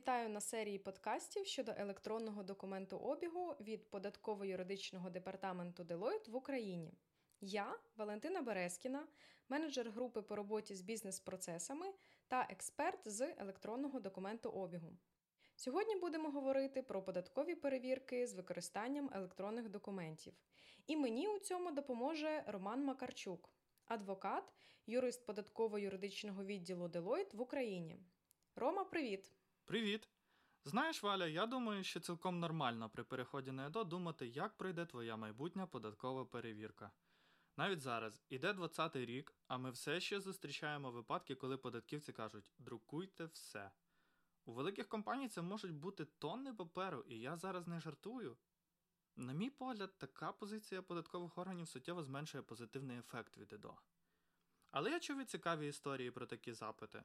Вітаю на серії подкастів щодо електронного документу обігу від податково-юридичного департаменту Deloitte в Україні. Я, Валентина Березкіна, менеджер групи по роботі з бізнес-процесами та експерт з електронного документу обігу. Сьогодні будемо говорити про податкові перевірки з використанням електронних документів. І мені у цьому допоможе Роман Макарчук, адвокат, юрист податково-юридичного відділу Deloitte в Україні. Рома, привіт! Привіт! Знаєш, Валя, я думаю, що цілком нормально при переході на ЕДО думати, як пройде твоя майбутня податкова перевірка. Навіть зараз іде 20-й рік, а ми все ще зустрічаємо випадки, коли податківці кажуть друкуйте все. У великих компаній це можуть бути тонни паперу, і я зараз не жартую. На мій погляд, така позиція податкових органів суттєво зменшує позитивний ефект від ЕДО. Але я чув і цікаві історії про такі запити.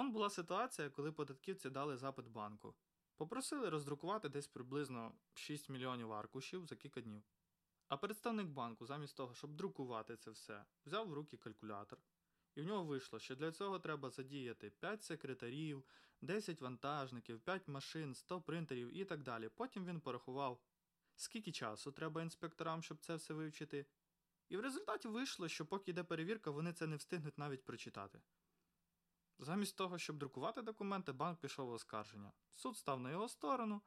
Он була ситуація, коли податківці дали запит банку. Попросили роздрукувати десь приблизно 6 мільйонів аркушів за кілька днів. А представник банку, замість того, щоб друкувати це все, взяв в руки калькулятор. І в нього вийшло, що для цього треба задіяти 5 секретарів, 10 вантажників, 5 машин, 100 принтерів і так далі. Потім він порахував, скільки часу треба інспекторам, щоб це все вивчити. І в результаті вийшло, що поки йде перевірка, вони це не встигнуть навіть прочитати. Замість того, щоб друкувати документи, банк пішов у оскарження. Суд став на його сторону,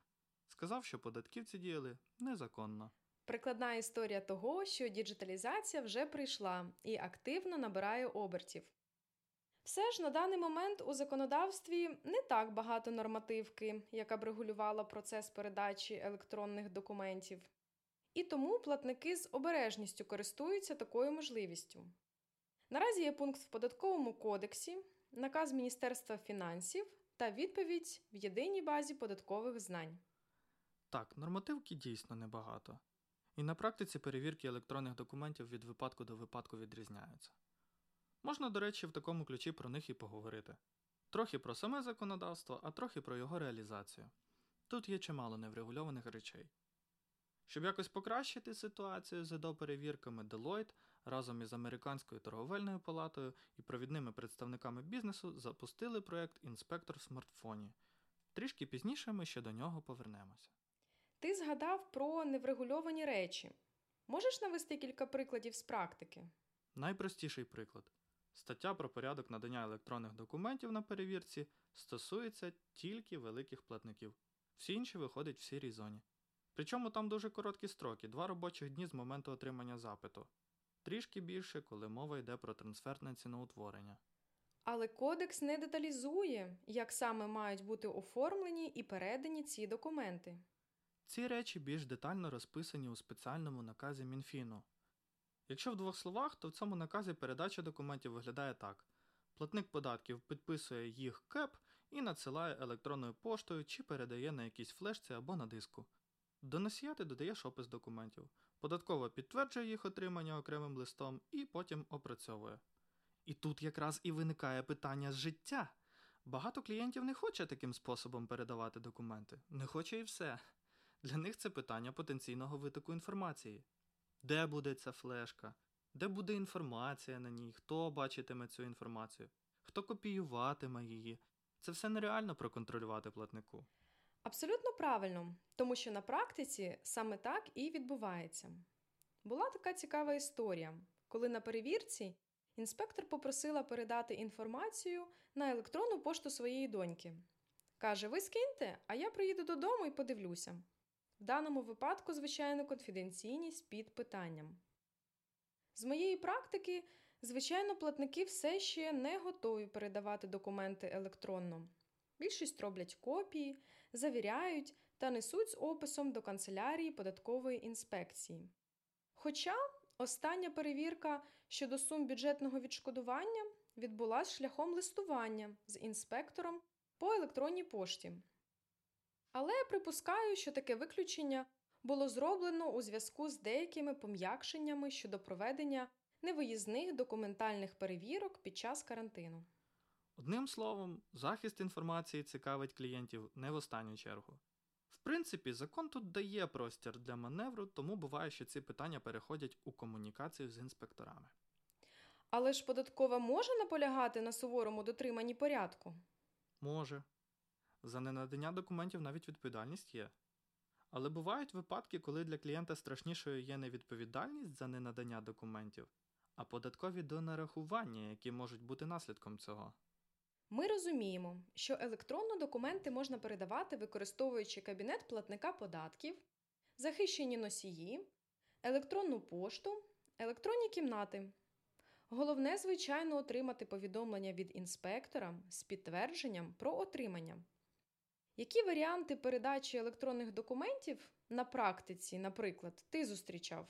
сказав, що податківці діяли незаконно. Прикладна історія того, що діджиталізація вже прийшла і активно набирає обертів. Все ж на даний момент у законодавстві не так багато нормативки, яка б регулювала процес передачі електронних документів. І тому платники з обережністю користуються такою можливістю. Наразі є пункт в податковому кодексі, наказ Міністерства фінансів та відповідь в єдиній базі податкових знань. Так, нормативки дійсно небагато. І на практиці перевірки електронних документів від випадку до випадку відрізняються. Можна, до речі, в такому ключі про них і поговорити. Трохи про саме законодавство, а трохи про його реалізацію. Тут є чимало неврегульованих речей. Щоб якось покращити ситуацію з ЕДО-перевірками, Deloitte разом із Американською торговельною палатою і провідними представниками бізнесу запустили проєкт Інспектор в смартфоні. Трішки пізніше ми ще до нього повернемося. Ти згадав про неврегульовані речі. Можеш навести кілька прикладів з практики? Найпростіший приклад. Стаття про порядок надання електронних документів на перевірці стосується тільки великих платників. Всі інші виходять в сірій зоні. Причому там дуже короткі строки, два робочих дні з моменту отримання запиту, трішки більше, коли мова йде про трансферне ціноутворення. Але кодекс не деталізує, як саме мають бути оформлені і передані ці документи. Ці речі більш детально розписані у спеціальному наказі Мінфіну. Якщо в двох словах, то в цьому наказі передача документів виглядає так: платник податків підписує їх КЕП і надсилає електронною поштою чи передає на якійсь флешці або на диску. До носія додаєш опис документів, податково підтверджує їх отримання окремим листом і потім опрацьовує. І тут якраз і виникає питання з життя. Багато клієнтів не хоче таким способом передавати документи, не хоче і все. Для них це питання потенційного витоку інформації. Де буде ця флешка? Де буде інформація на ній? Хто бачитиме цю інформацію? Хто копіюватиме її? Це все нереально проконтролювати платнику. Абсолютно правильно, тому що на практиці саме так і відбувається. Була така цікава історія, коли на перевірці інспектор попросила передати інформацію на електронну пошту своєї доньки. Каже: Ви скиньте, а я приїду додому і подивлюся. В даному випадку, звичайно, конфіденційність під питанням. З моєї практики, звичайно, платники все ще не готові передавати документи електронно. Більшість роблять копії, завіряють та несуть з описом до канцелярії податкової інспекції. Хоча остання перевірка щодо сум бюджетного відшкодування відбулася шляхом листування з інспектором по електронній пошті. Але припускаю, що таке виключення було зроблено у зв'язку з деякими пом'якшеннями щодо проведення невиїзних документальних перевірок під час карантину. Одним словом, захист інформації цікавить клієнтів не в останню чергу. В принципі, закон тут дає простір для маневру, тому буває, що ці питання переходять у комунікацію з інспекторами. Але ж податкова може наполягати на суворому дотриманні порядку? Може. За ненадання документів навіть відповідальність є. Але бувають випадки, коли для клієнта страшнішою є не відповідальність за ненадання документів, а податкові донарахування, які можуть бути наслідком цього. Ми розуміємо, що електронно документи можна передавати, використовуючи кабінет платника податків, захищені носії, електронну пошту, електронні кімнати. Головне, звичайно, отримати повідомлення від інспектора з підтвердженням про отримання. Які варіанти передачі електронних документів на практиці, наприклад, ти зустрічав?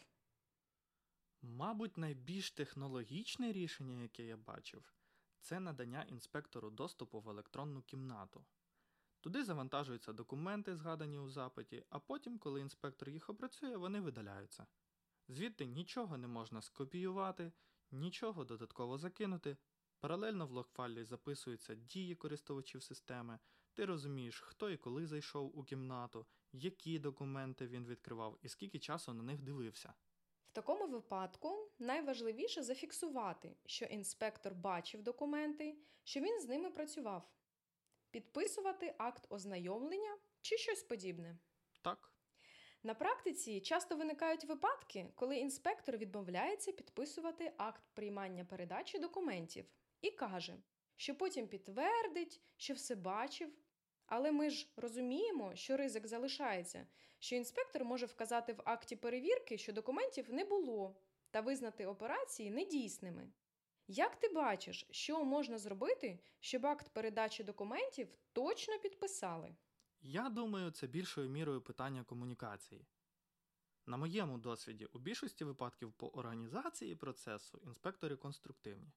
Мабуть, найбільш технологічне рішення, яке я бачив, це надання інспектору доступу в електронну кімнату. Туди завантажуються документи, згадані у запиті, а потім, коли інспектор їх опрацює, вони видаляються. Звідти нічого не можна скопіювати, нічого додатково закинути. Паралельно в логфайлі записуються дії користувачів системи, ти розумієш, хто і коли зайшов у кімнату, які документи він відкривав і скільки часу на них дивився. В такому випадку найважливіше зафіксувати, що інспектор бачив документи, що він з ними працював, підписувати акт ознайомлення чи щось подібне. Так, На практиці часто виникають випадки, коли інспектор відмовляється підписувати акт приймання передачі документів і каже, що потім підтвердить, що все бачив. Але ми ж розуміємо, що ризик залишається, що інспектор може вказати в акті перевірки, що документів не було, та визнати операції недійсними. Як ти бачиш, що можна зробити, щоб акт передачі документів точно підписали? я думаю, це більшою мірою питання комунікації. На моєму досвіді, у більшості випадків по організації процесу інспектори конструктивні.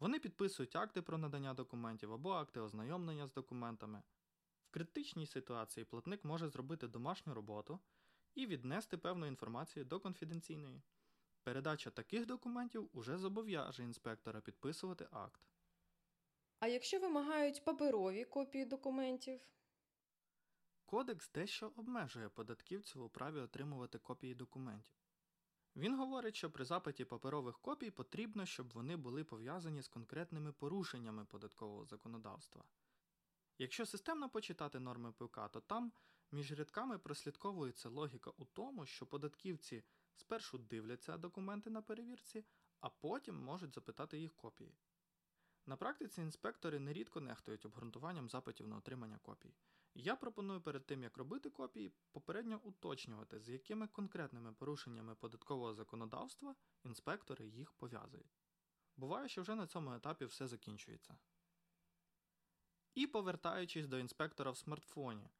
Вони підписують акти про надання документів або акти ознайомлення з документами. В критичній ситуації платник може зробити домашню роботу і віднести певну інформацію до конфіденційної. Передача таких документів уже зобов'яже інспектора підписувати акт. А якщо вимагають паперові копії документів? Кодекс дещо обмежує податківців у праві отримувати копії документів. Він говорить, що при запиті паперових копій потрібно, щоб вони були пов'язані з конкретними порушеннями податкового законодавства. Якщо системно почитати норми ПК, то там між рядками прослідковується логіка у тому, що податківці спершу дивляться документи на перевірці, а потім можуть запитати їх копії. На практиці інспектори нерідко нехтують обґрунтуванням запитів на отримання копій. Я пропоную перед тим, як робити копії, попередньо уточнювати, з якими конкретними порушеннями податкового законодавства інспектори їх пов'язують. Буває, що вже на цьому етапі все закінчується. І повертаючись до інспектора в смартфоні,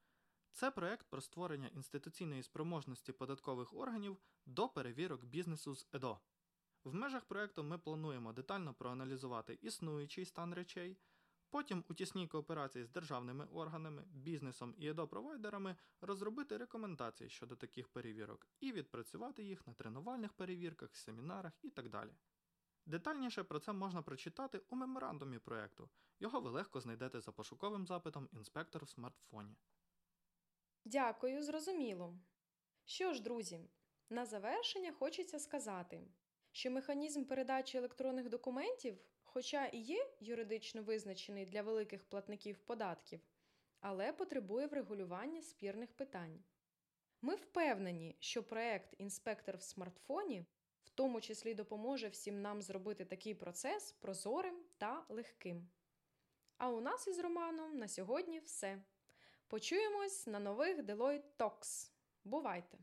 це проект про створення інституційної спроможності податкових органів до перевірок бізнесу з ЕДО. В межах проекту ми плануємо детально проаналізувати існуючий стан речей, потім у тісній кооперації з державними органами, бізнесом і ЕДО-провайдерами розробити рекомендації щодо таких перевірок і відпрацювати їх на тренувальних перевірках, семінарах і так далі. Детальніше про це можна прочитати у меморандумі проекту. Його ви легко знайдете за пошуковим запитом інспектор в смартфоні. Дякую, зрозуміло. Що ж, друзі, на завершення хочеться сказати, що механізм передачі електронних документів, хоча і є юридично визначений для великих платників податків, але потребує врегулювання спірних питань. Ми впевнені, що проект Інспектор в смартфоні в тому числі допоможе всім нам зробити такий процес прозорим та легким. А у нас із Романом на сьогодні все. Почуємось на нових Deloitte Talks. Бувайте!